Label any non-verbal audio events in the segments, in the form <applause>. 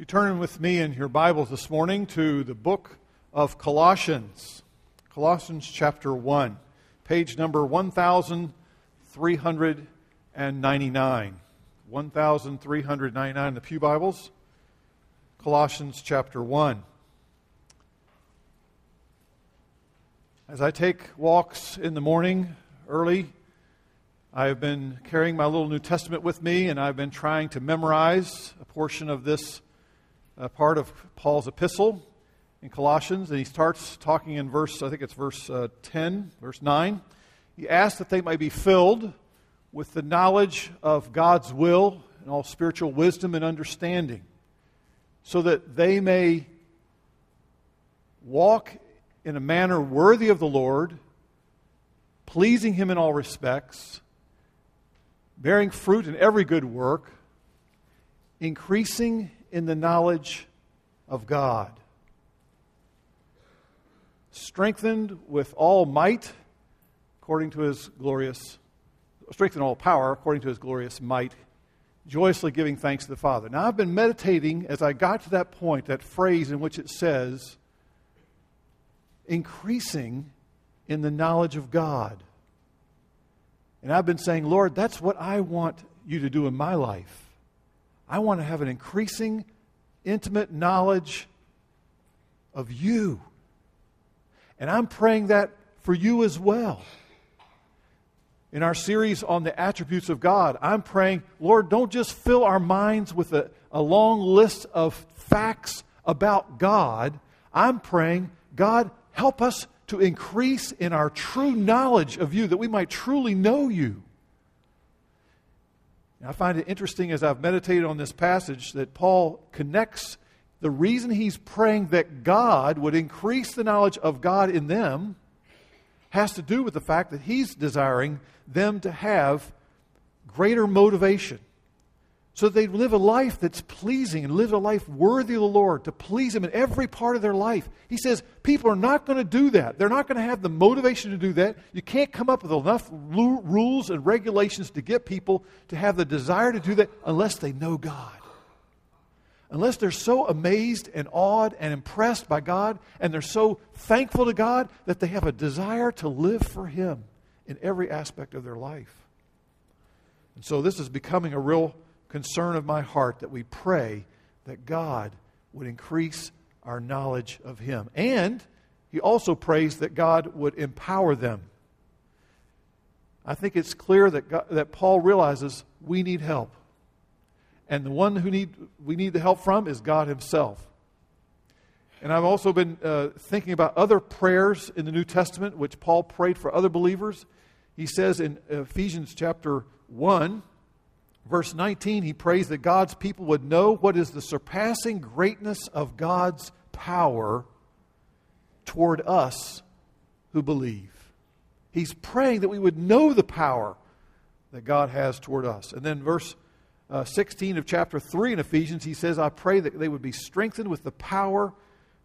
you turn with me in your Bibles this morning to the book of Colossians? Colossians chapter 1, page number 1399. 1399 in the Pew Bibles. Colossians chapter 1. As I take walks in the morning early, I have been carrying my little New Testament with me, and I've been trying to memorize a portion of this uh, part of Paul's epistle in Colossians, and he starts talking in verse, I think it's verse uh, 10, verse 9. He asks that they might be filled with the knowledge of God's will and all spiritual wisdom and understanding, so that they may walk in a manner worthy of the Lord, pleasing Him in all respects, bearing fruit in every good work, increasing in the knowledge of God. Strengthened with all might, according to his glorious, strengthened all power, according to his glorious might, joyously giving thanks to the Father. Now, I've been meditating as I got to that point, that phrase in which it says, increasing in the knowledge of God. And I've been saying, Lord, that's what I want you to do in my life. I want to have an increasing, intimate knowledge of you. And I'm praying that for you as well. In our series on the attributes of God, I'm praying, Lord, don't just fill our minds with a, a long list of facts about God. I'm praying, God, help us to increase in our true knowledge of you, that we might truly know you. I find it interesting as I've meditated on this passage that Paul connects the reason he's praying that God would increase the knowledge of God in them has to do with the fact that he's desiring them to have greater motivation so they live a life that's pleasing and live a life worthy of the Lord, to please Him in every part of their life. He says people are not going to do that. They're not going to have the motivation to do that. You can't come up with enough rules and regulations to get people to have the desire to do that unless they know God. Unless they're so amazed and awed and impressed by God, and they're so thankful to God that they have a desire to live for Him in every aspect of their life. And so this is becoming a real concern of my heart that we pray that God would increase our knowledge of Him. And he also prays that God would empower them. I think it's clear that, God, that Paul realizes we need help. And the one who need, we need the help from is God Himself. And I've also been uh, thinking about other prayers in the New Testament, which Paul prayed for other believers. He says in Ephesians chapter 1, Verse 19, he prays that God's people would know what is the surpassing greatness of God's power toward us who believe. He's praying that we would know the power that God has toward us. And then, verse uh, 16 of chapter 3 in Ephesians, he says, I pray that they would be strengthened with the power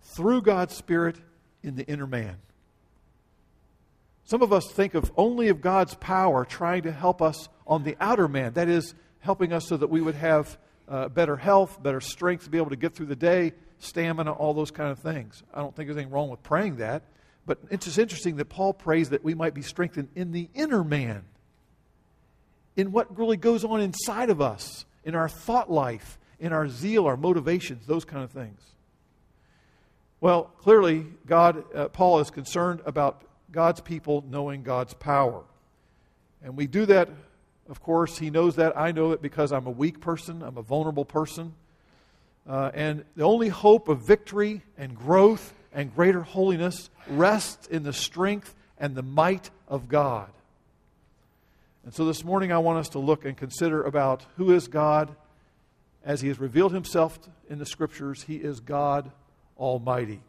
through God's Spirit in the inner man. Some of us think of only of God's power trying to help us on the outer man. That is, helping us so that we would have uh, better health, better strength to be able to get through the day, stamina, all those kind of things. I don't think there's anything wrong with praying that. But it's just interesting that Paul prays that we might be strengthened in the inner man, in what really goes on inside of us, in our thought life, in our zeal, our motivations, those kind of things. Well, clearly, God, uh, Paul is concerned about God's people knowing God's power. And we do that of course, he knows that. I know it because I'm a weak person, I'm a vulnerable person. Uh, and the only hope of victory and growth and greater holiness rests in the strength and the might of God. And so this morning I want us to look and consider about who is God as he has revealed himself in the scriptures. He is God Almighty.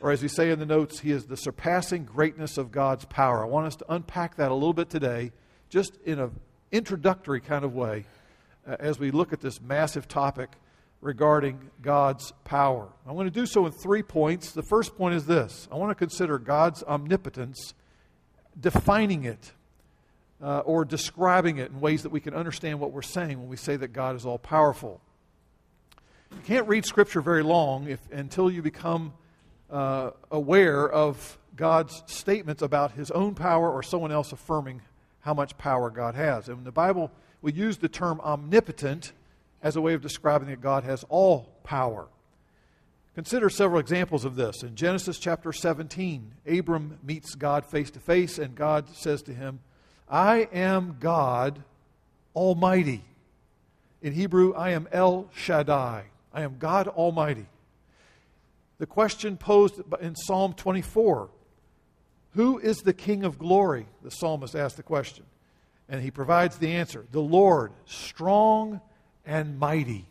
Or as we say in the notes, he is the surpassing greatness of God's power. I want us to unpack that a little bit today, just in a introductory kind of way uh, as we look at this massive topic regarding God's power. I want to do so in three points. The first point is this I want to consider God's omnipotence, defining it uh, or describing it in ways that we can understand what we're saying when we say that God is all powerful. You can't read Scripture very long if, until you become uh, aware of God's statements about his own power or someone else affirming how much power God has. And in the Bible, we use the term omnipotent as a way of describing that God has all power. Consider several examples of this. In Genesis chapter 17, Abram meets God face to face, and God says to him, I am God Almighty. In Hebrew, I am El Shaddai. I am God Almighty. The question posed in Psalm 24 Who is the King of glory? The psalmist asked the question. And he provides the answer The Lord, strong and mighty.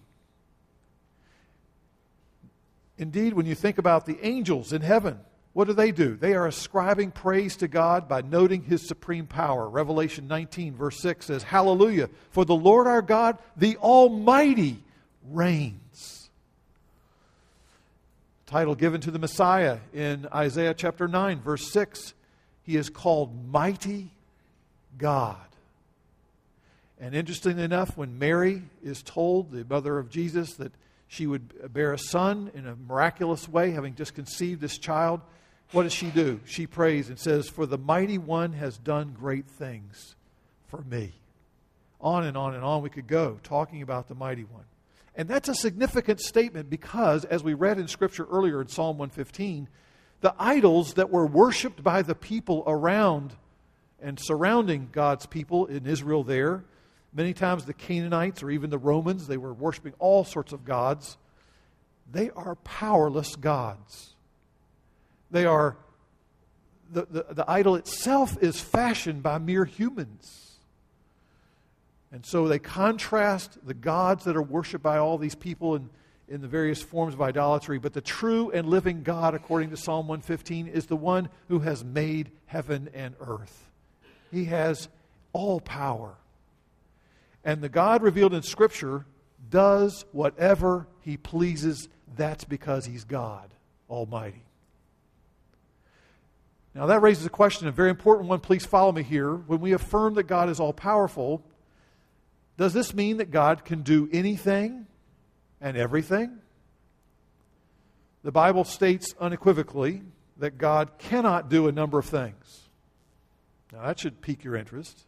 Indeed, when you think about the angels in heaven, what do they do? They are ascribing praise to God by noting his supreme power. Revelation 19, verse 6 says, Hallelujah, for the Lord our God, the Almighty, reigns. Title given to the Messiah in Isaiah chapter 9, verse 6 He is called Mighty God. And interestingly enough, when Mary is told, the mother of Jesus, that she would bear a son in a miraculous way, having just conceived this child, what does she do? She prays and says, For the mighty one has done great things for me. On and on and on we could go talking about the mighty one. And that's a significant statement because, as we read in Scripture earlier in Psalm 115, the idols that were worshiped by the people around and surrounding God's people in Israel there, many times the Canaanites or even the Romans, they were worshiping all sorts of gods. They are powerless gods. They are, the, the, the idol itself is fashioned by mere humans. And so they contrast the gods that are worshiped by all these people in, in the various forms of idolatry. But the true and living God, according to Psalm 115, is the one who has made heaven and earth. He has all power. And the God revealed in Scripture does whatever he pleases. That's because he's God Almighty. Now, that raises a question, a very important one. Please follow me here. When we affirm that God is all powerful, does this mean that God can do anything and everything? The Bible states unequivocally that God cannot do a number of things. Now, that should pique your interest.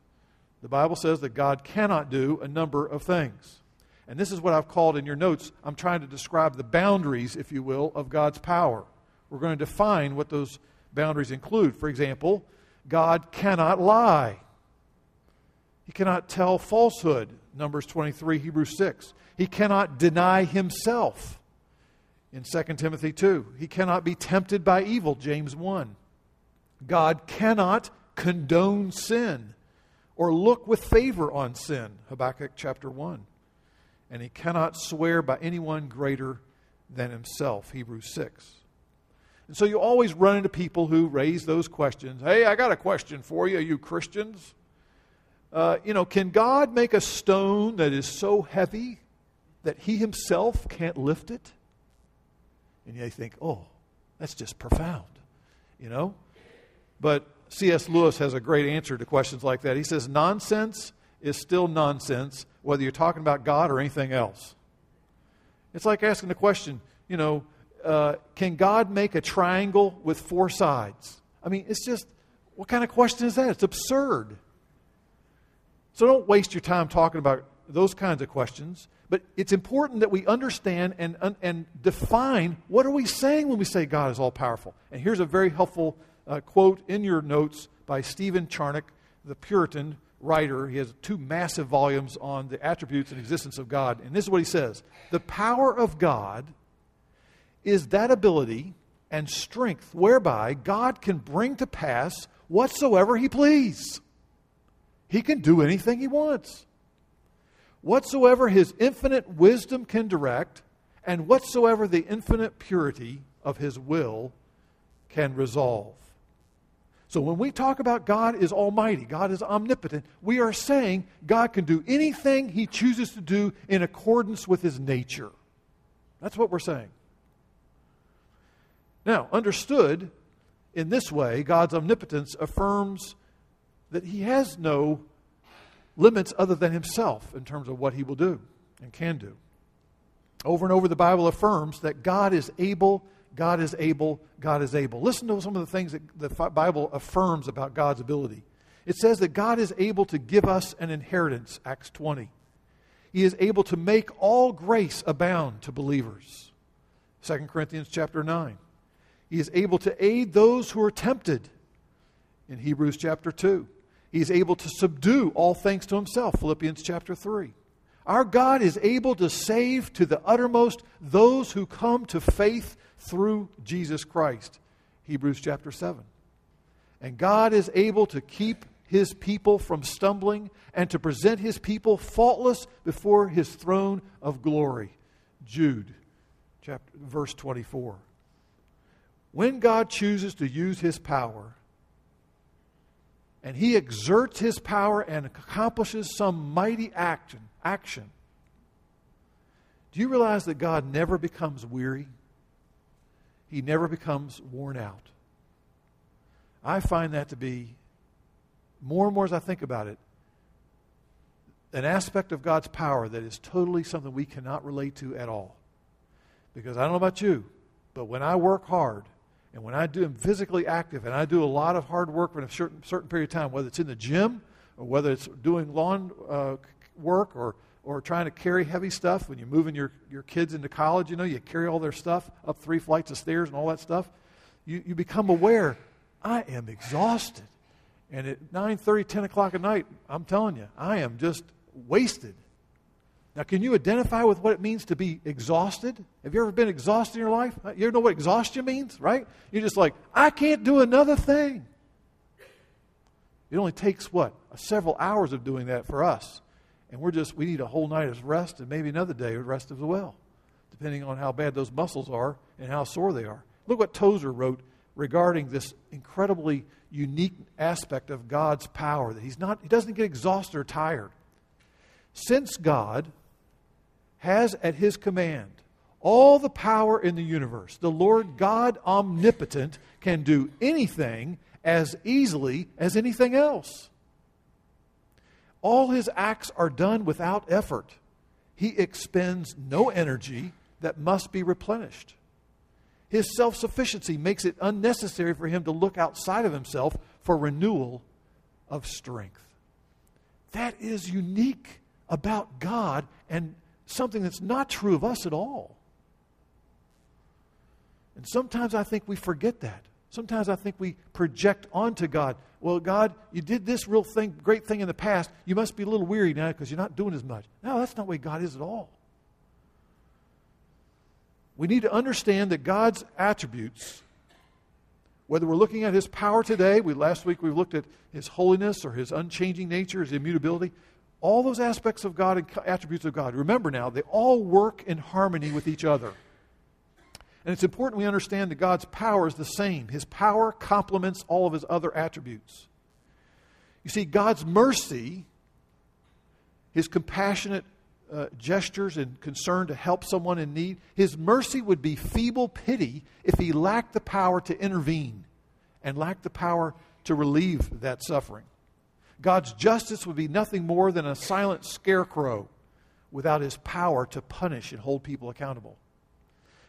The Bible says that God cannot do a number of things. And this is what I've called in your notes. I'm trying to describe the boundaries, if you will, of God's power. We're going to define what those boundaries include. For example, God cannot lie. He cannot tell falsehood, Numbers 23, Hebrews 6. He cannot deny himself, in 2 Timothy 2. He cannot be tempted by evil, James 1. God cannot condone sin or look with favor on sin, Habakkuk chapter 1. And he cannot swear by anyone greater than himself, Hebrews 6. And so you always run into people who raise those questions. Hey, I got a question for you, you Christians. Uh, you know, can God make a stone that is so heavy that he himself can't lift it? And you think, oh, that's just profound, you know? But C.S. Lewis has a great answer to questions like that. He says, nonsense is still nonsense, whether you're talking about God or anything else. It's like asking the question, you know, uh, can God make a triangle with four sides? I mean, it's just, what kind of question is that? It's absurd. So don't waste your time talking about those kinds of questions. But it's important that we understand and, and define what are we saying when we say God is all powerful. And here's a very helpful uh, quote in your notes by Stephen Charnock, the Puritan writer. He has two massive volumes on the attributes and existence of God. And this is what he says The power of God is that ability and strength whereby God can bring to pass whatsoever He please. He can do anything He wants. Whatsoever His infinite wisdom can direct, and whatsoever the infinite purity of His will can resolve. So when we talk about God is almighty, God is omnipotent, we are saying God can do anything He chooses to do in accordance with His nature. That's what we're saying. Now, understood in this way, God's omnipotence affirms that he has no limits other than himself in terms of what he will do and can do. Over and over, the Bible affirms that God is able, God is able, God is able. Listen to some of the things that the Bible affirms about God's ability. It says that God is able to give us an inheritance, Acts 20. He is able to make all grace abound to believers, 2 Corinthians chapter 9. He is able to aid those who are tempted, in Hebrews chapter 2. He is able to subdue all things to himself, Philippians chapter 3. Our God is able to save to the uttermost those who come to faith through Jesus Christ. Hebrews chapter 7. And God is able to keep his people from stumbling and to present his people faultless before his throne of glory. Jude chapter verse 24. When God chooses to use his power, and he exerts his power and accomplishes some mighty action, action. Do you realize that God never becomes weary? He never becomes worn out. I find that to be, more and more as I think about it, an aspect of God's power that is totally something we cannot relate to at all. Because I don't know about you, but when I work hard, and when I do am physically active and I do a lot of hard work for a certain, certain period of time, whether it's in the gym or whether it's doing lawn uh, work or, or trying to carry heavy stuff, when you're moving your, your kids into college, you know, you carry all their stuff up three flights of stairs and all that stuff, you, you become aware, I am exhausted. And at 9 30, 10 o'clock at night, I'm telling you, I am just wasted. Now, can you identify with what it means to be exhausted? Have you ever been exhausted in your life? Uh, you know what exhaustion means, right? You're just like, I can't do another thing. It only takes what? Uh, several hours of doing that for us. And we're just, we need a whole night of rest and maybe another day of rest as well, depending on how bad those muscles are and how sore they are. Look what Tozer wrote regarding this incredibly unique aspect of God's power that he's not, he doesn't get exhausted or tired. Since God, has at his command all the power in the universe. The Lord God omnipotent can do anything as easily as anything else. All his acts are done without effort. He expends no energy that must be replenished. His self sufficiency makes it unnecessary for him to look outside of himself for renewal of strength. That is unique about God and something that's not true of us at all. And sometimes I think we forget that. Sometimes I think we project onto God, well, God, you did this real thing, great thing in the past. You must be a little weary now because you're not doing as much. No, that's not the way God is at all. We need to understand that God's attributes, whether we're looking at his power today, we last week we looked at his holiness or his unchanging nature, his immutability, all those aspects of God and attributes of God, remember now, they all work in harmony with each other. And it's important we understand that God's power is the same. His power complements all of his other attributes. You see, God's mercy, his compassionate uh, gestures and concern to help someone in need, his mercy would be feeble pity if he lacked the power to intervene and lacked the power to relieve that suffering. God's justice would be nothing more than a silent scarecrow without his power to punish and hold people accountable.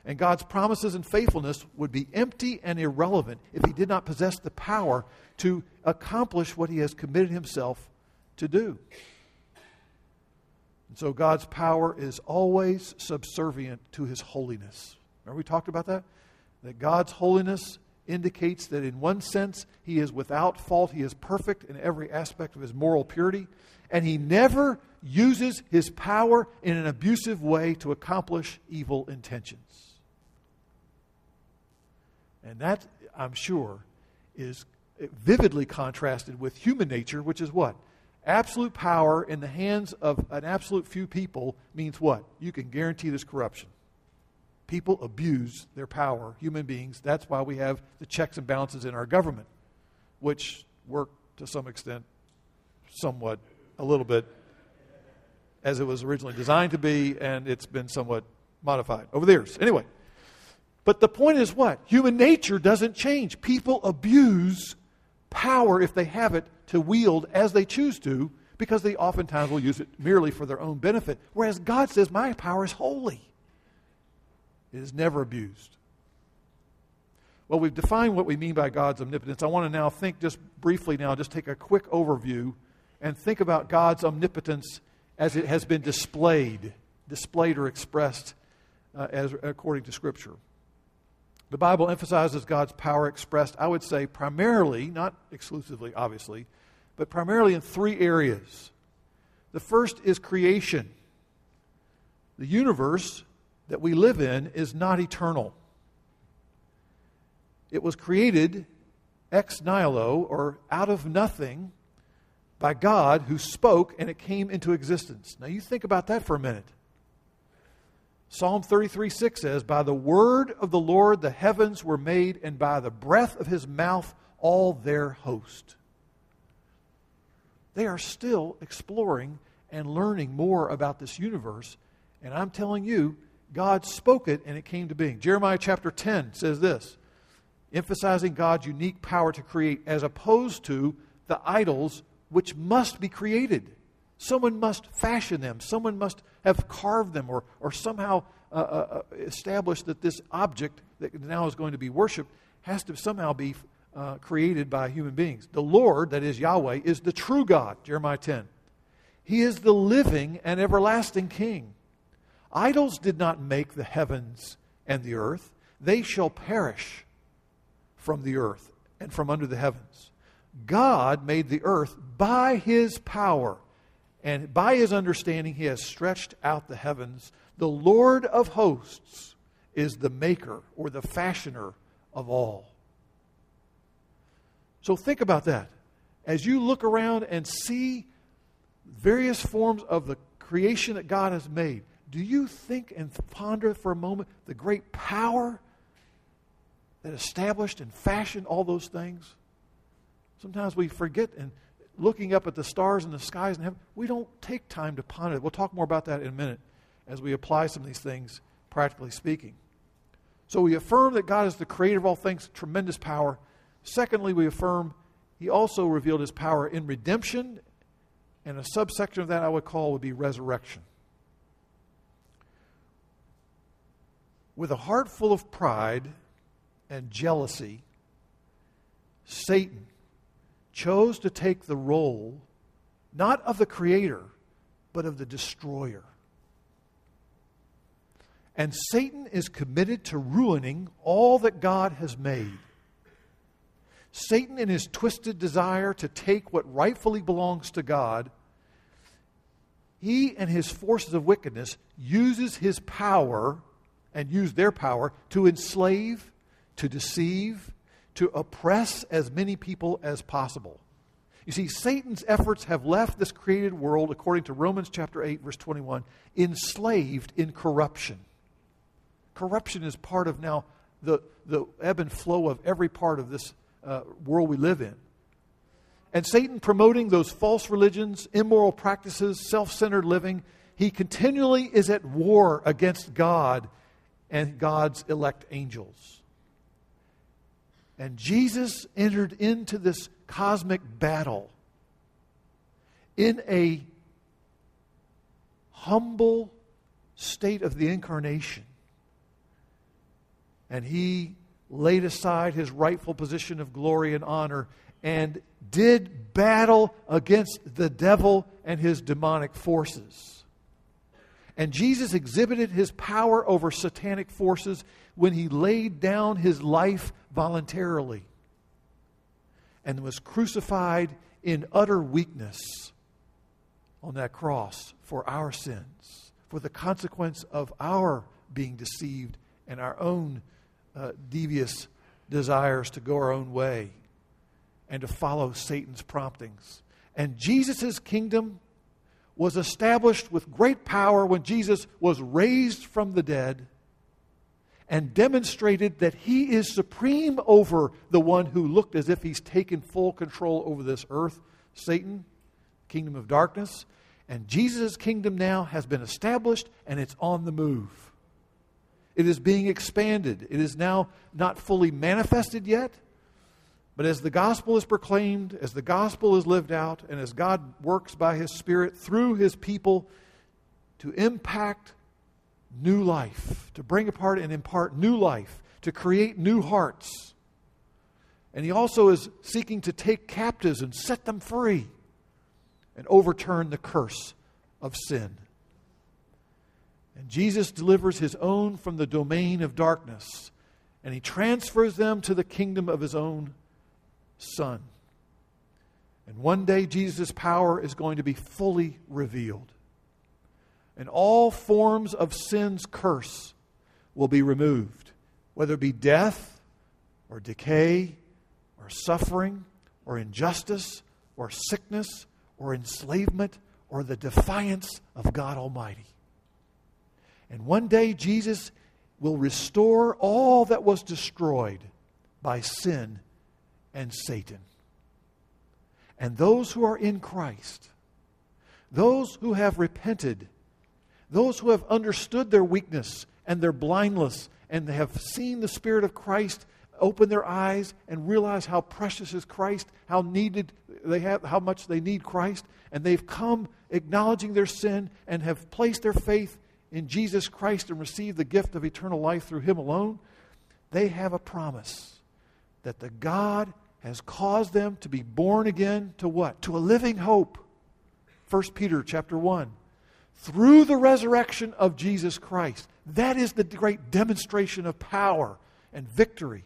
And God's promises and faithfulness would be empty and irrelevant if he did not possess the power to accomplish what he has committed himself to do. And so God's power is always subservient to his holiness. Remember we talked about that? That God's holiness indicates that in one sense he is without fault, he is perfect in every aspect of his moral purity, and he never uses his power in an abusive way to accomplish evil intentions. And that, I'm sure, is vividly contrasted with human nature, which is what? Absolute power in the hands of an absolute few people means what? You can guarantee there's corruption. People abuse their power, human beings. That's why we have the checks and balances in our government, which work to some extent, somewhat, a little bit, as it was originally designed to be, and it's been somewhat modified over the years. Anyway, but the point is what? Human nature doesn't change. People abuse power if they have it to wield as they choose to because they oftentimes will use it merely for their own benefit. Whereas God says, My power is holy. It is never abused. Well, we've defined what we mean by God's omnipotence. I want to now think just briefly now, just take a quick overview and think about God's omnipotence as it has been displayed, displayed or expressed uh, as according to Scripture. The Bible emphasizes God's power expressed, I would say, primarily, not exclusively, obviously, but primarily in three areas. The first is creation. The universe that we live in is not eternal. It was created ex nihilo, or out of nothing, by God who spoke and it came into existence. Now you think about that for a minute. Psalm 33 6 says, By the word of the Lord the heavens were made, and by the breath of his mouth all their host. They are still exploring and learning more about this universe. And I'm telling you, God spoke it and it came to being. Jeremiah chapter 10 says this, emphasizing God's unique power to create as opposed to the idols which must be created. Someone must fashion them, someone must have carved them or, or somehow uh, uh, uh established that this object that now is going to be worshiped has to somehow be uh, created by human beings. The Lord, that is Yahweh, is the true God, Jeremiah 10. He is the living and everlasting King. Idols did not make the heavens and the earth, they shall perish from the earth and from under the heavens. God made the earth by his power, and by his understanding, he has stretched out the heavens. The Lord of hosts is the maker or the fashioner of all. So think about that. As you look around and see various forms of the creation that God has made, do you think and ponder for a moment the great power that established and fashioned all those things? Sometimes we forget and looking up at the stars and the skies and heaven, we don't take time to ponder. We'll talk more about that in a minute as we apply some of these things, practically speaking. So we affirm that God is the creator of all things, tremendous power. Secondly, we affirm he also revealed his power in redemption, and a subsection of that I would call would be resurrection. With a heart full of pride and jealousy, Satan chose to take the role not of the creator, but of the destroyer. And Satan is committed to ruining all that God has made. Satan, in his twisted desire to take what rightfully belongs to God, he and his forces of wickedness uses his power and use their power to enslave, to deceive, to oppress as many people as possible. You see, Satan's efforts have left this created world, according to Romans chapter 8, verse 21, enslaved in corruption. Corruption is part of now the, the ebb and flow of every part of this uh, world we live in. And Satan promoting those false religions, immoral practices, self centered living, he continually is at war against God and God's elect angels. And Jesus entered into this cosmic battle in a humble state of the incarnation. And he laid aside his rightful position of glory and honor and did battle against the devil and his demonic forces. And Jesus exhibited his power over satanic forces when he laid down his life voluntarily and was crucified in utter weakness on that cross for our sins, for the consequence of our being deceived and our own uh, devious desires to go our own way and to follow Satan's promptings. And Jesus' kingdom was established with great power when Jesus was raised from the dead and demonstrated that he is supreme over the one who looked as if he's taken full control over this earth, Satan, kingdom of darkness. And Jesus' kingdom now has been established and it's on the move. It is being expanded. It is now not fully manifested yet, but as the gospel is proclaimed, as the gospel is lived out, and as God works by his Spirit through his people to impact new life, to bring apart and impart new life, to create new hearts. And he also is seeking to take captives and set them free and overturn the curse of sin. And Jesus delivers his own from the domain of darkness, and he transfers them to the kingdom of his own Son. And one day, Jesus' power is going to be fully revealed. And all forms of sin's curse will be removed, whether it be death or decay or suffering or injustice or sickness or enslavement or the defiance of God Almighty. And one day, Jesus will restore all that was destroyed by sin and Satan. And those who are in Christ, those who have repented, those who have understood their weakness and their blindness and have seen the Spirit of Christ open their eyes and realize how precious is Christ, how needed they have, how much they need Christ, and they've come acknowledging their sin and have placed their faith in Jesus Christ and received the gift of eternal life through Him alone, they have a promise that the God has caused them to be born again to what? To a living hope. 1 Peter chapter 1. Through the resurrection of Jesus Christ. That is the great demonstration of power and victory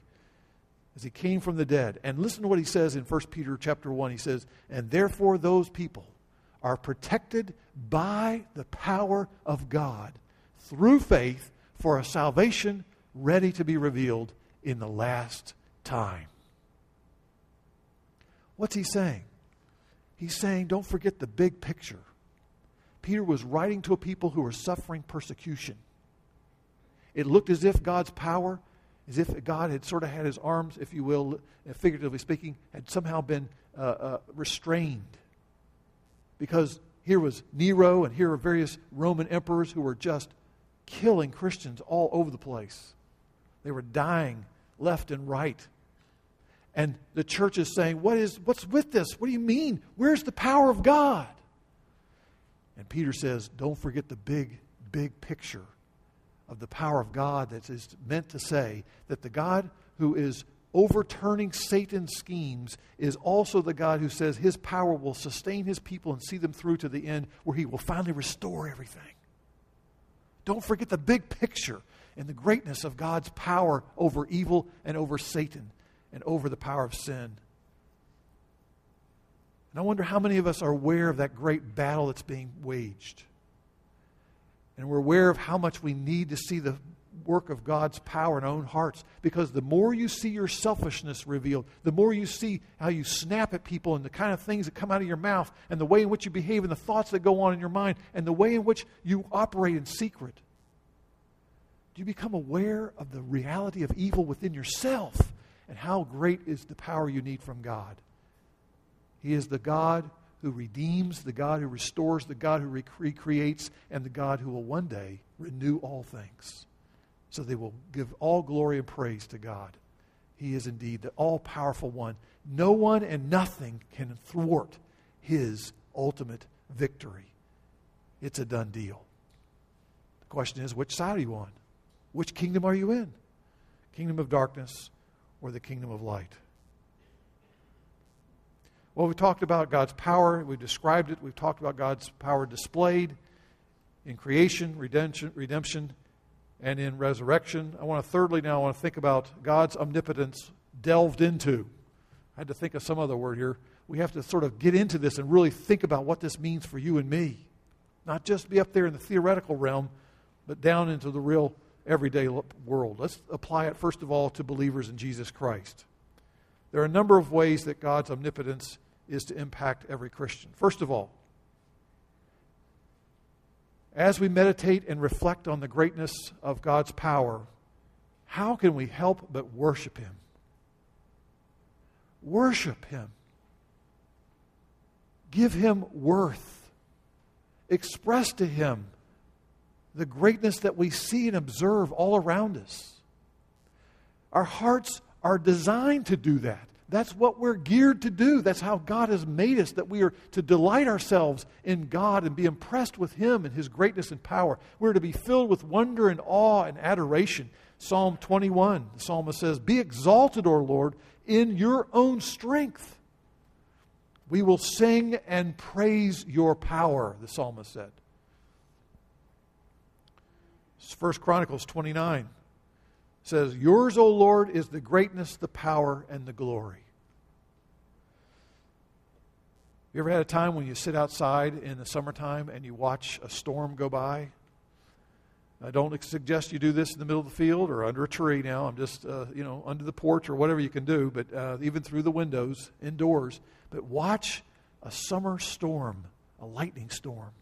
as he came from the dead. And listen to what he says in 1 Peter chapter 1. He says, And therefore those people are protected by the power of God through faith for a salvation ready to be revealed in the last time. What's he saying? He's saying, don't forget the big picture. Peter was writing to a people who were suffering persecution. It looked as if God's power, as if God had sort of had his arms, if you will, figuratively speaking, had somehow been uh, uh, restrained. Because here was Nero and here were various Roman emperors who were just killing Christians all over the place. They were dying left and right. And the church is saying, what is, What's with this? What do you mean? Where's the power of God? And Peter says, Don't forget the big, big picture of the power of God that is meant to say that the God who is overturning Satan's schemes is also the God who says his power will sustain his people and see them through to the end where he will finally restore everything. Don't forget the big picture and the greatness of God's power over evil and over Satan and over the power of sin. And I wonder how many of us are aware of that great battle that's being waged. And we're aware of how much we need to see the work of God's power in our own hearts. Because the more you see your selfishness revealed, the more you see how you snap at people and the kind of things that come out of your mouth, and the way in which you behave, and the thoughts that go on in your mind, and the way in which you operate in secret. Do you become aware of the reality of evil within yourself? And how great is the power you need from God. He is the God who redeems, the God who restores, the God who recreates, and the God who will one day renew all things. So they will give all glory and praise to God. He is indeed the all powerful one. No one and nothing can thwart his ultimate victory. It's a done deal. The question is which side are you on? Which kingdom are you in? Kingdom of darkness or the kingdom of light. Well, we talked about God's power. We've described it. We've talked about God's power displayed in creation, redemption, redemption and in resurrection. I want to thirdly now I want to think about God's omnipotence delved into. I had to think of some other word here. We have to sort of get into this and really think about what this means for you and me. Not just be up there in the theoretical realm, but down into the real everyday world. Let's apply it, first of all, to believers in Jesus Christ. There are a number of ways that God's omnipotence is to impact every Christian. First of all, as we meditate and reflect on the greatness of God's power, how can we help but worship Him? Worship Him. Give Him worth. Express to Him the greatness that we see and observe all around us. Our hearts are designed to do that. That's what we're geared to do. That's how God has made us, that we are to delight ourselves in God and be impressed with Him and His greatness and power. We're to be filled with wonder and awe and adoration. Psalm 21, the psalmist says, Be exalted, O Lord, in your own strength. We will sing and praise your power, the psalmist said. First Chronicles 29 says, Yours, O Lord, is the greatness, the power, and the glory. You ever had a time when you sit outside in the summertime and you watch a storm go by? I don't suggest you do this in the middle of the field or under a tree now. I'm just, uh, you know, under the porch or whatever you can do, but uh, even through the windows, indoors. But watch a summer storm, a lightning storm.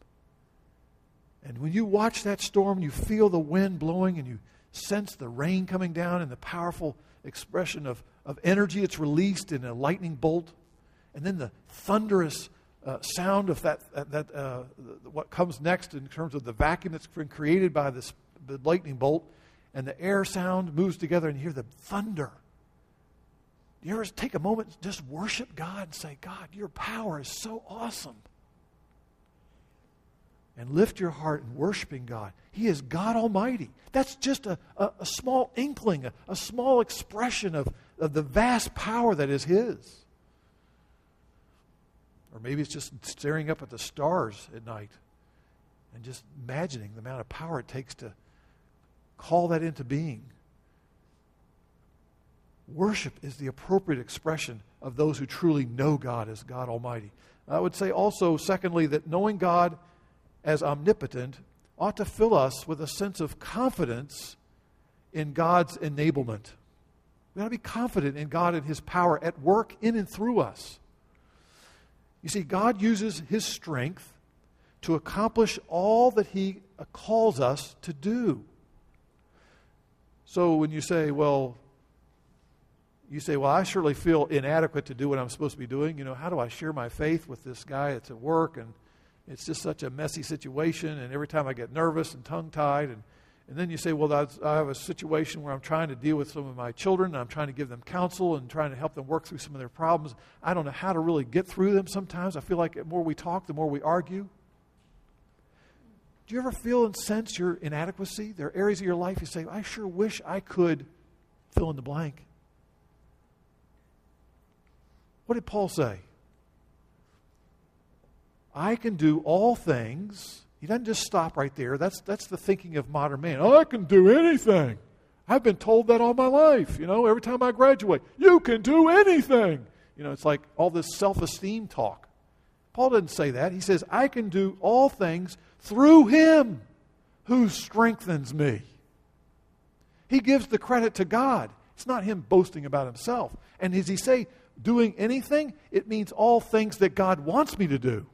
And when you watch that storm, you feel the wind blowing and you sense the rain coming down and the powerful expression of, of energy that's released in a lightning bolt. And then the thunderous uh, sound of that, that uh, what comes next in terms of the vacuum that's been created by this the lightning bolt. And the air sound moves together and you hear the thunder. You ever take a moment just worship God and say, God, your power is so awesome? And lift your heart in worshiping God. He is God Almighty. That's just a, a, a small inkling, a, a small expression of, of the vast power that is His. Or maybe it's just staring up at the stars at night and just imagining the amount of power it takes to call that into being. Worship is the appropriate expression of those who truly know God as God Almighty. I would say also, secondly, that knowing God as omnipotent ought to fill us with a sense of confidence in God's enablement. We ought to be confident in God and His power at work in and through us. You see, God uses His strength to accomplish all that He calls us to do. So when you say, well, you say, well, I surely feel inadequate to do what I'm supposed to be doing. You know, how do I share my faith with this guy that's at work and it's just such a messy situation, and every time I get nervous and tongue tied, and, and then you say, Well, I have a situation where I'm trying to deal with some of my children, I'm trying to give them counsel and trying to help them work through some of their problems. I don't know how to really get through them sometimes. I feel like the more we talk, the more we argue. Do you ever feel and sense your inadequacy? There are areas of your life you say, I sure wish I could fill in the blank. What did Paul say? I can do all things. He doesn't just stop right there. That's, that's the thinking of modern man. I can do anything. I've been told that all my life. You know, every time I graduate, you can do anything. You know, it's like all this self esteem talk. Paul didn't say that. He says, I can do all things through him who strengthens me. He gives the credit to God. It's not him boasting about himself. And as he say, doing anything, it means all things that God wants me to do.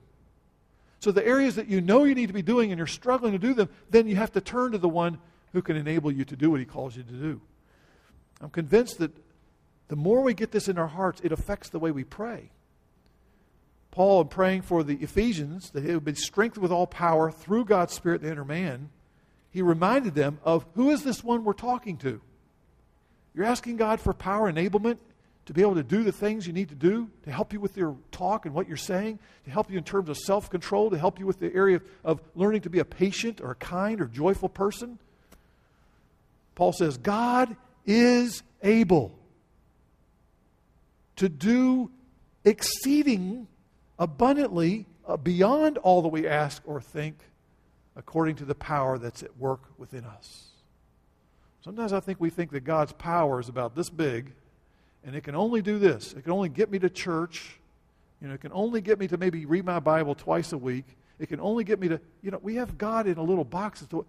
So, the areas that you know you need to be doing and you're struggling to do them, then you have to turn to the one who can enable you to do what he calls you to do. I'm convinced that the more we get this in our hearts, it affects the way we pray. Paul, in praying for the Ephesians, that they would be strengthened with all power through God's Spirit, the inner man, he reminded them of who is this one we're talking to? You're asking God for power enablement to be able to do the things you need to do, to help you with your talk and what you're saying, to help you in terms of self control, to help you with the area of, of learning to be a patient or a kind or joyful person. Paul says, God is able to do exceeding abundantly uh, beyond all that we ask or think according to the power that's at work within us. Sometimes I think we think that God's power is about this big and it can only do this. It can only get me to church. You know, it can only get me to maybe read my Bible twice a week. It can only get me to, you know, we have God in a little box. To,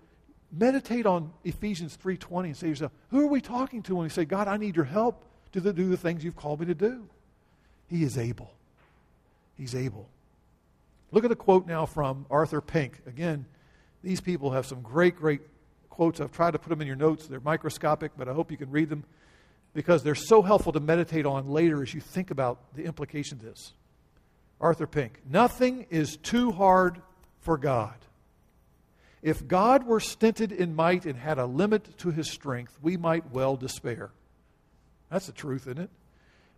meditate on Ephesians 3.20 and say to yourself, who are we talking to when we say, God, I need your help to do the things you've called me to do? He is able. He's able. Look at a quote now from Arthur Pink. Again, these people have some great, great quotes. I've tried to put them in your notes. They're microscopic, but I hope you can read them because they're so helpful to meditate on later as you think about the implications of this. Arthur Pink Nothing is too hard for God. If God were stinted in might and had a limit to his strength, we might well despair. That's the truth, isn't it?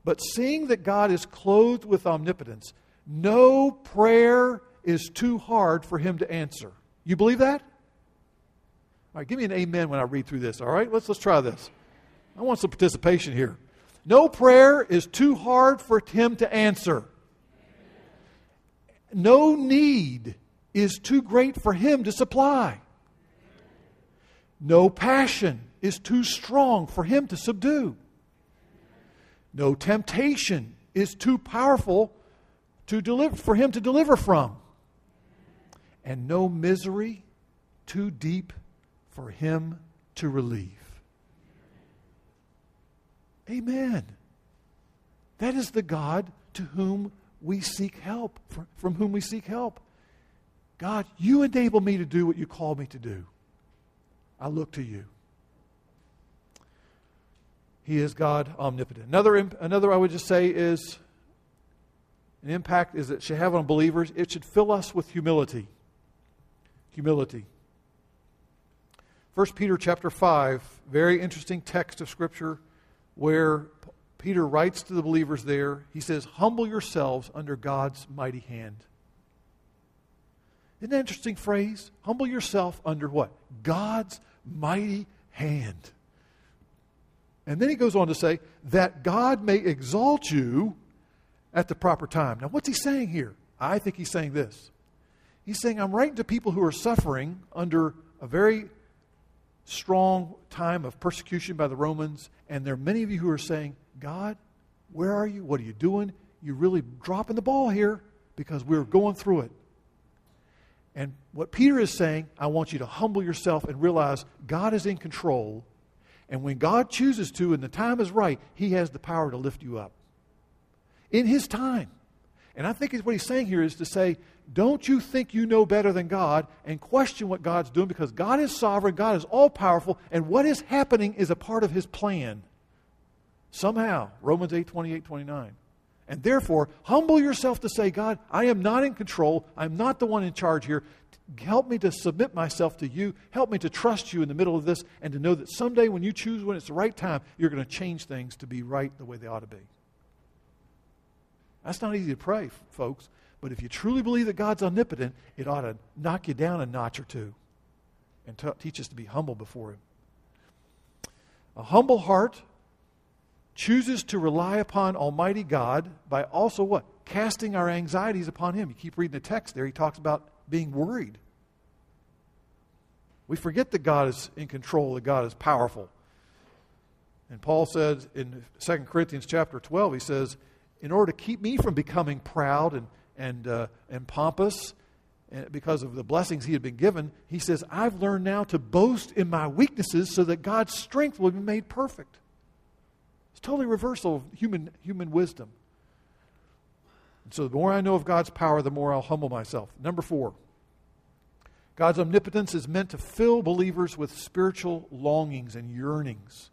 But seeing that God is clothed with omnipotence, no prayer is too hard for him to answer. You believe that? All right, give me an amen when I read through this, all right? Let's, let's try this. I want some participation here. No prayer is too hard for him to answer. No need is too great for him to supply. No passion is too strong for him to subdue. No temptation is too powerful to deliver, for him to deliver from. And no misery too deep for him to relieve. Amen. That is the God to whom we seek help, from whom we seek help. God, you enable me to do what you call me to do. I look to you. He is God omnipotent. Another, another I would just say is an impact is it should have on believers, it should fill us with humility. Humility. 1 Peter chapter 5, very interesting text of Scripture where Peter writes to the believers there. He says, Humble yourselves under God's mighty hand. Isn't that an interesting phrase? Humble yourself under what? God's mighty hand. And then he goes on to say, that God may exalt you at the proper time. Now, what's he saying here? I think he's saying this. He's saying, I'm writing to people who are suffering under a very strong time of persecution by the Romans, and there are many of you who are saying, God, where are you? What are you doing? You're really dropping the ball here because we're going through it. And what Peter is saying, I want you to humble yourself and realize God is in control and when God chooses to, and the time is right, He has the power to lift you up in His time. And I think what He's saying here is to say, don't you think you know better than God and question what God's doing because God is sovereign, God is all powerful, and what is happening is a part of His plan. Somehow, Romans 8 28 29. And therefore, humble yourself to say, God, I am not in control. I'm not the one in charge here. Help me to submit myself to you. Help me to trust you in the middle of this and to know that someday when you choose when it's the right time, you're going to change things to be right the way they ought to be. That's not easy to pray, folks. But if you truly believe that God's omnipotent, it ought to knock you down a notch or two and t- teach us to be humble before Him. A humble heart chooses to rely upon Almighty God by also what? Casting our anxieties upon Him. You keep reading the text there, He talks about being worried. We forget that God is in control, that God is powerful. And Paul says in 2 Corinthians chapter 12, he says, in order to keep me from becoming proud and, and, uh, and pompous, uh, because of the blessings he had been given, he says, I've learned now to boast in my weaknesses so that God's strength will be made perfect. It's totally reversal of human, human wisdom. And so the more I know of God's power, the more I'll humble myself. Number four, God's omnipotence is meant to fill believers with spiritual longings and yearnings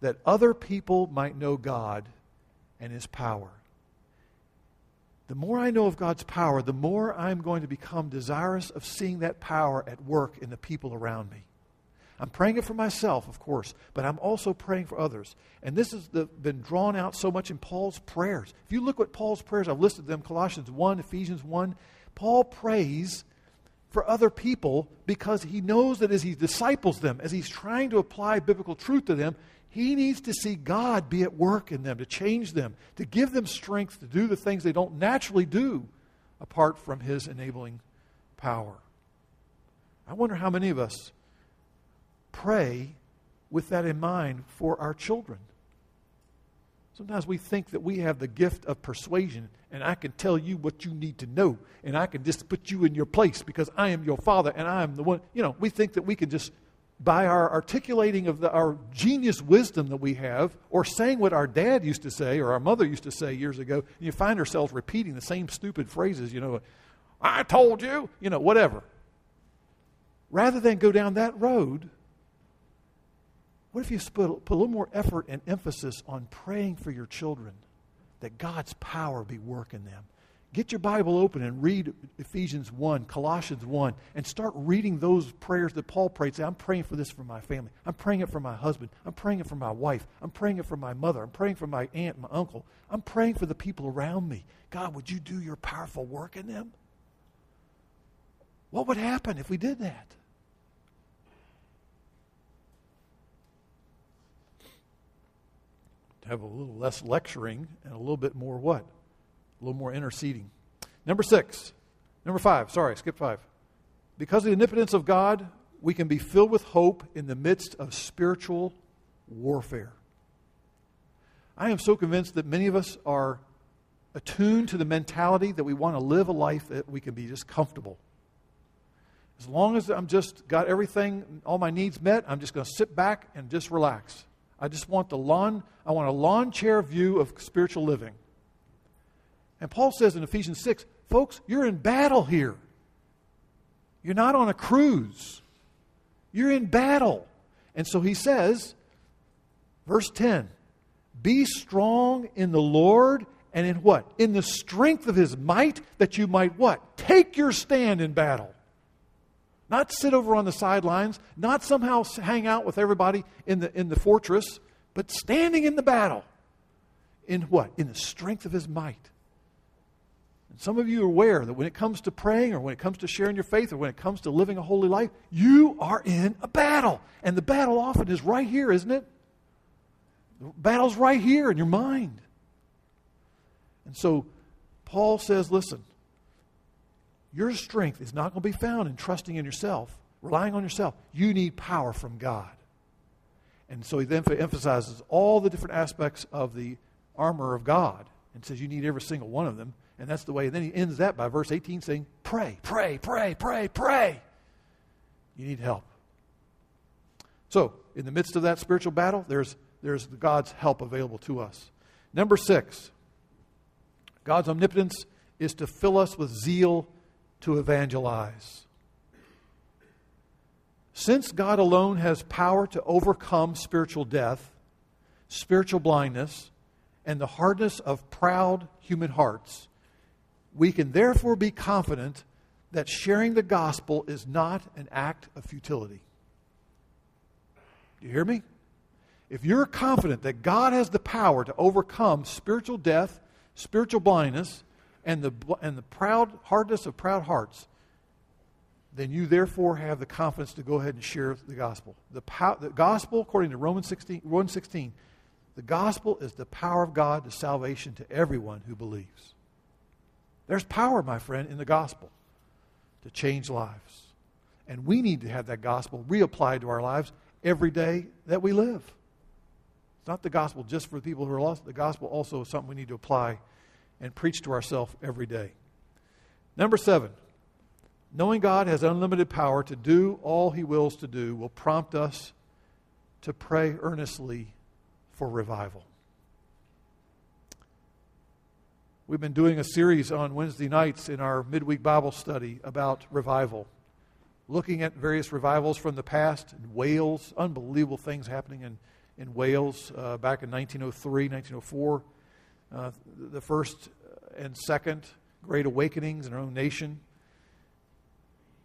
that other people might know God and His power. The more I know of God's power, the more I'm going to become desirous of seeing that power at work in the people around me. I'm praying it for myself, of course, but I'm also praying for others. And this has been drawn out so much in Paul's prayers. If you look at Paul's prayers, I've listed them Colossians 1, Ephesians 1. Paul prays for other people because he knows that as he disciples them, as he's trying to apply biblical truth to them, he needs to see God be at work in them, to change them, to give them strength to do the things they don't naturally do apart from his enabling power. I wonder how many of us pray with that in mind for our children. Sometimes we think that we have the gift of persuasion and I can tell you what you need to know and I can just put you in your place because I am your father and I am the one. You know, we think that we can just, by our articulating of the, our genius wisdom that we have, or saying what our dad used to say or our mother used to say years ago, and you find ourselves repeating the same stupid phrases, you know, I told you, you know, whatever. Rather than go down that road, what if you put, put a little more effort and emphasis on praying for your children that God's power be working them? Get your Bible open and read Ephesians 1, Colossians 1, and start reading those prayers that Paul prayed. Say, I'm praying for this for my family. I'm praying it for my husband. I'm praying it for my wife. I'm praying it for my mother. I'm praying for my aunt my uncle. I'm praying for the people around me. God, would you do your powerful work in them? What would happen if we did that? To have a little less lecturing and a little bit more what? A little more interceding. Number six, number five, sorry, skip five. Because of the omnipotence of God, we can be filled with hope in the midst of spiritual warfare. I am so convinced that many of us are attuned to the mentality that we want to live a life that we can be just comfortable. As long as I'm just got everything, all my needs met, I'm just going to sit back and just relax. I just want the lawn, I want a lawn chair view of spiritual living. And Paul says in Ephesians 6, folks, you're in battle here. You're not on a cruise. You're in battle. And so he says, verse 10, be strong in the Lord and in what? In the strength of his might, that you might what? Take your stand in battle. Not sit over on the sidelines, not somehow hang out with everybody in the, in the fortress, but standing in the battle. In what? In the strength of his might. And some of you are aware that when it comes to praying or when it comes to sharing your faith or when it comes to living a holy life, you are in a battle. And the battle often is right here, isn't it? The battle's right here in your mind. And so Paul says, listen, your strength is not going to be found in trusting in yourself, relying on yourself. You need power from God. And so he then emphasizes all the different aspects of the armor of God and says you need every single one of them. And that's the way. And then he ends that by verse 18 saying, Pray, pray, pray, pray, pray. You need help. So, in the midst of that spiritual battle, there's, there's God's help available to us. Number six, God's omnipotence is to fill us with zeal to evangelize. Since God alone has power to overcome spiritual death, spiritual blindness, and the hardness of proud human hearts, we can therefore be confident that sharing the gospel is not an act of futility. Do you hear me? If you're confident that God has the power to overcome spiritual death, spiritual blindness, and the, and the proud hardness of proud hearts, then you therefore have the confidence to go ahead and share the gospel. The, pow, the gospel, according to Romans 16, Romans 16, the gospel is the power of God to salvation to everyone who believes. There's power, my friend, in the gospel to change lives. And we need to have that gospel reapplied to our lives every day that we live. It's not the gospel just for the people who are lost. The gospel also is something we need to apply and preach to ourselves every day. Number seven, knowing God has unlimited power to do all he wills to do will prompt us to pray earnestly for revival. We've been doing a series on Wednesday nights in our midweek Bible study about revival, looking at various revivals from the past in Wales, unbelievable things happening in, in Wales uh, back in 1903, 1904, uh, the first and second great awakenings in our own nation.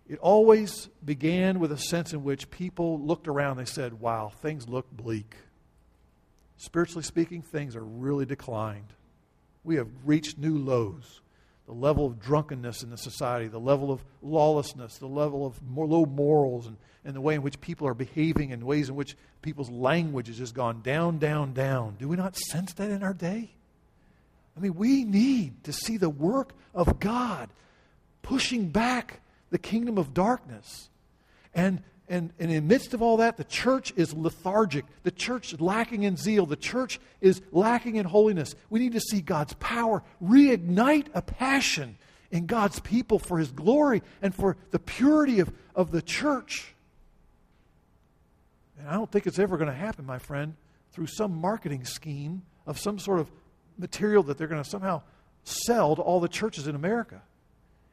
It always began with a sense in which people looked around they said, Wow, things look bleak. Spiritually speaking, things are really declined we have reached new lows. The level of drunkenness in the society, the level of lawlessness, the level of low morals, and, and the way in which people are behaving, and ways in which people's language has just gone down, down, down. Do we not sense that in our day? I mean, we need to see the work of God pushing back the kingdom of darkness and and, and in the midst of all that, the church is lethargic. The church is lacking in zeal. The church is lacking in holiness. We need to see God's power reignite a passion in God's people for His glory and for the purity of, of the church. And I don't think it's ever going to happen, my friend, through some marketing scheme of some sort of material that they're going to somehow sell to all the churches in America.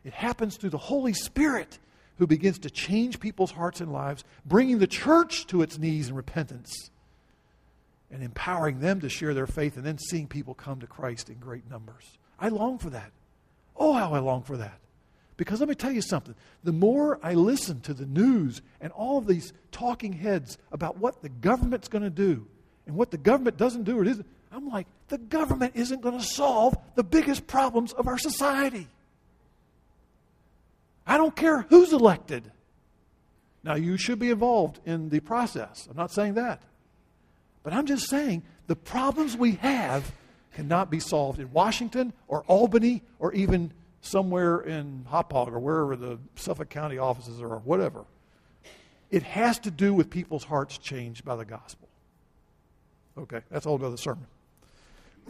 It happens through the Holy Spirit who begins to change people's hearts and lives, bringing the church to its knees in repentance and empowering them to share their faith and then seeing people come to Christ in great numbers. I long for that. Oh, how I long for that. Because let me tell you something. The more I listen to the news and all of these talking heads about what the government's going to do and what the government doesn't do or isn't, I'm like, the government isn't going to solve the biggest problems of our society. I don't care who's elected. Now, you should be involved in the process. I'm not saying that. But I'm just saying the problems we have cannot be solved in Washington or Albany or even somewhere in Hauppauge or wherever the Suffolk County offices are or whatever. It has to do with people's hearts changed by the gospel. Okay, that's a whole other sermon. <clears throat>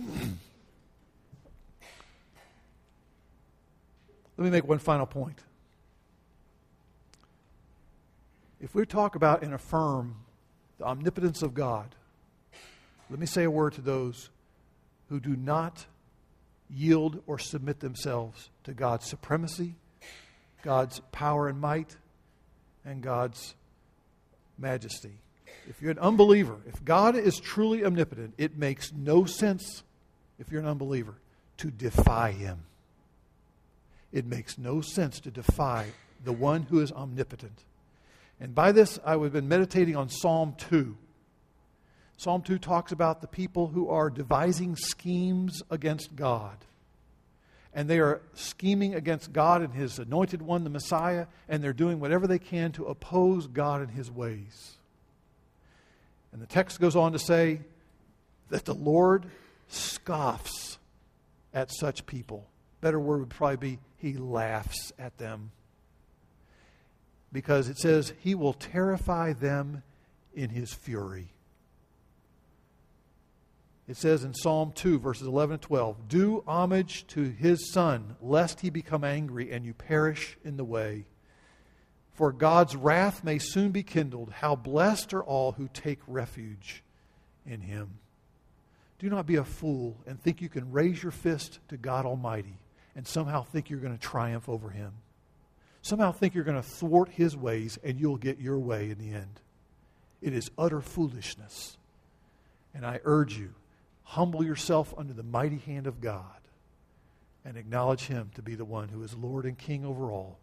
Let me make one final point. If we talk about and affirm the omnipotence of God, let me say a word to those who do not yield or submit themselves to God's supremacy, God's power and might, and God's majesty. If you're an unbeliever, if God is truly omnipotent, it makes no sense, if you're an unbeliever, to defy him. It makes no sense to defy the one who is omnipotent. And by this, I have been meditating on Psalm 2. Psalm 2 talks about the people who are devising schemes against God. And they are scheming against God and His anointed one, the Messiah, and they're doing whatever they can to oppose God and His ways. And the text goes on to say that the Lord scoffs at such people. Better word would probably be He laughs at them because it says he will terrify them in his fury. It says in Psalm 2, verses 11 and 12 Do homage to his Son, lest he become angry and you perish in the way. For God's wrath may soon be kindled. How blessed are all who take refuge in him. Do not be a fool and think you can raise your fist to God Almighty and somehow think you're going to triumph over him somehow think you're going to thwart his ways and you'll get your way in the end. It is utter foolishness. And I urge you, humble yourself under the mighty hand of God and acknowledge him to be the one who is Lord and King over all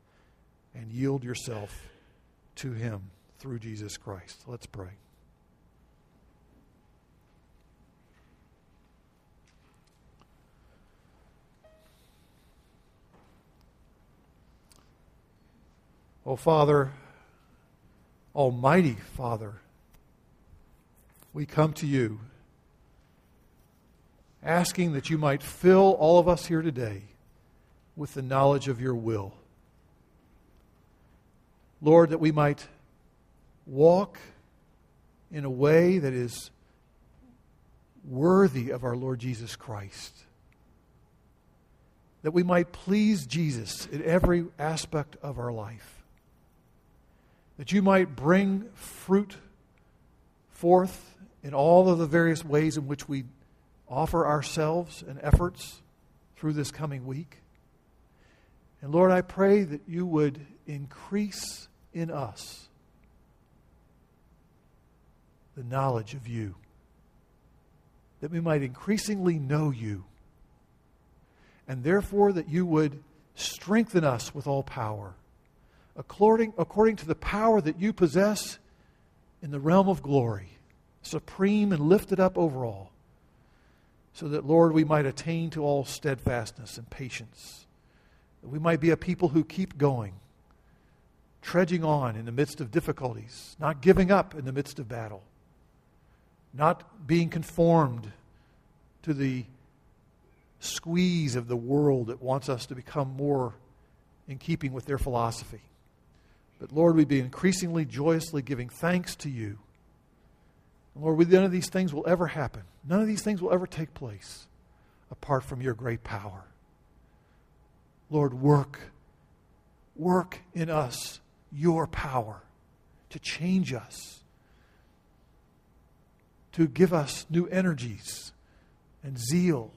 and yield yourself to him through Jesus Christ. Let's pray. Oh, Father, Almighty Father, we come to you asking that you might fill all of us here today with the knowledge of your will. Lord, that we might walk in a way that is worthy of our Lord Jesus Christ. That we might please Jesus in every aspect of our life that you might bring fruit forth in all of the various ways in which we offer ourselves and efforts through this coming week. And Lord, I pray that you would increase in us the knowledge of you, that we might increasingly know you, and therefore that you would strengthen us with all power according, according to the power that you possess in the realm of glory, supreme and lifted up over all, so that, Lord, we might attain to all steadfastness and patience, that we might be a people who keep going, trudging on in the midst of difficulties, not giving up in the midst of battle, not being conformed to the squeeze of the world that wants us to become more in keeping with their philosophy. But Lord, we'd be increasingly joyously giving thanks to you. And Lord, none of these things will ever happen. None of these things will ever take place apart from your great power. Lord, work. Work in us your power to change us, to give us new energies and zeal,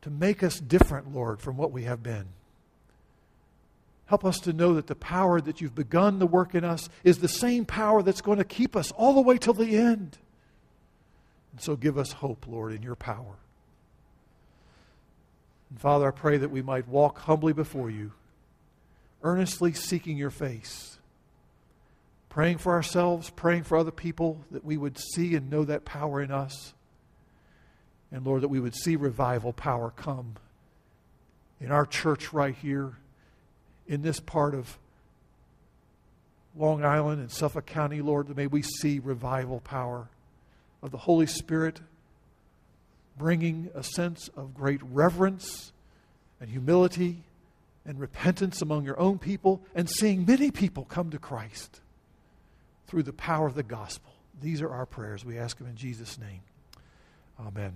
to make us different, Lord, from what we have been. Help us to know that the power that you've begun the work in us is the same power that's going to keep us all the way till the end. And so give us hope, Lord, in your power. And Father, I pray that we might walk humbly before you, earnestly seeking your face, praying for ourselves, praying for other people, that we would see and know that power in us. And Lord, that we would see revival power come in our church right here, in this part of Long Island and Suffolk County, Lord, may we see revival power of the Holy Spirit bringing a sense of great reverence and humility and repentance among your own people and seeing many people come to Christ through the power of the gospel. These are our prayers. We ask them in Jesus' name. Amen.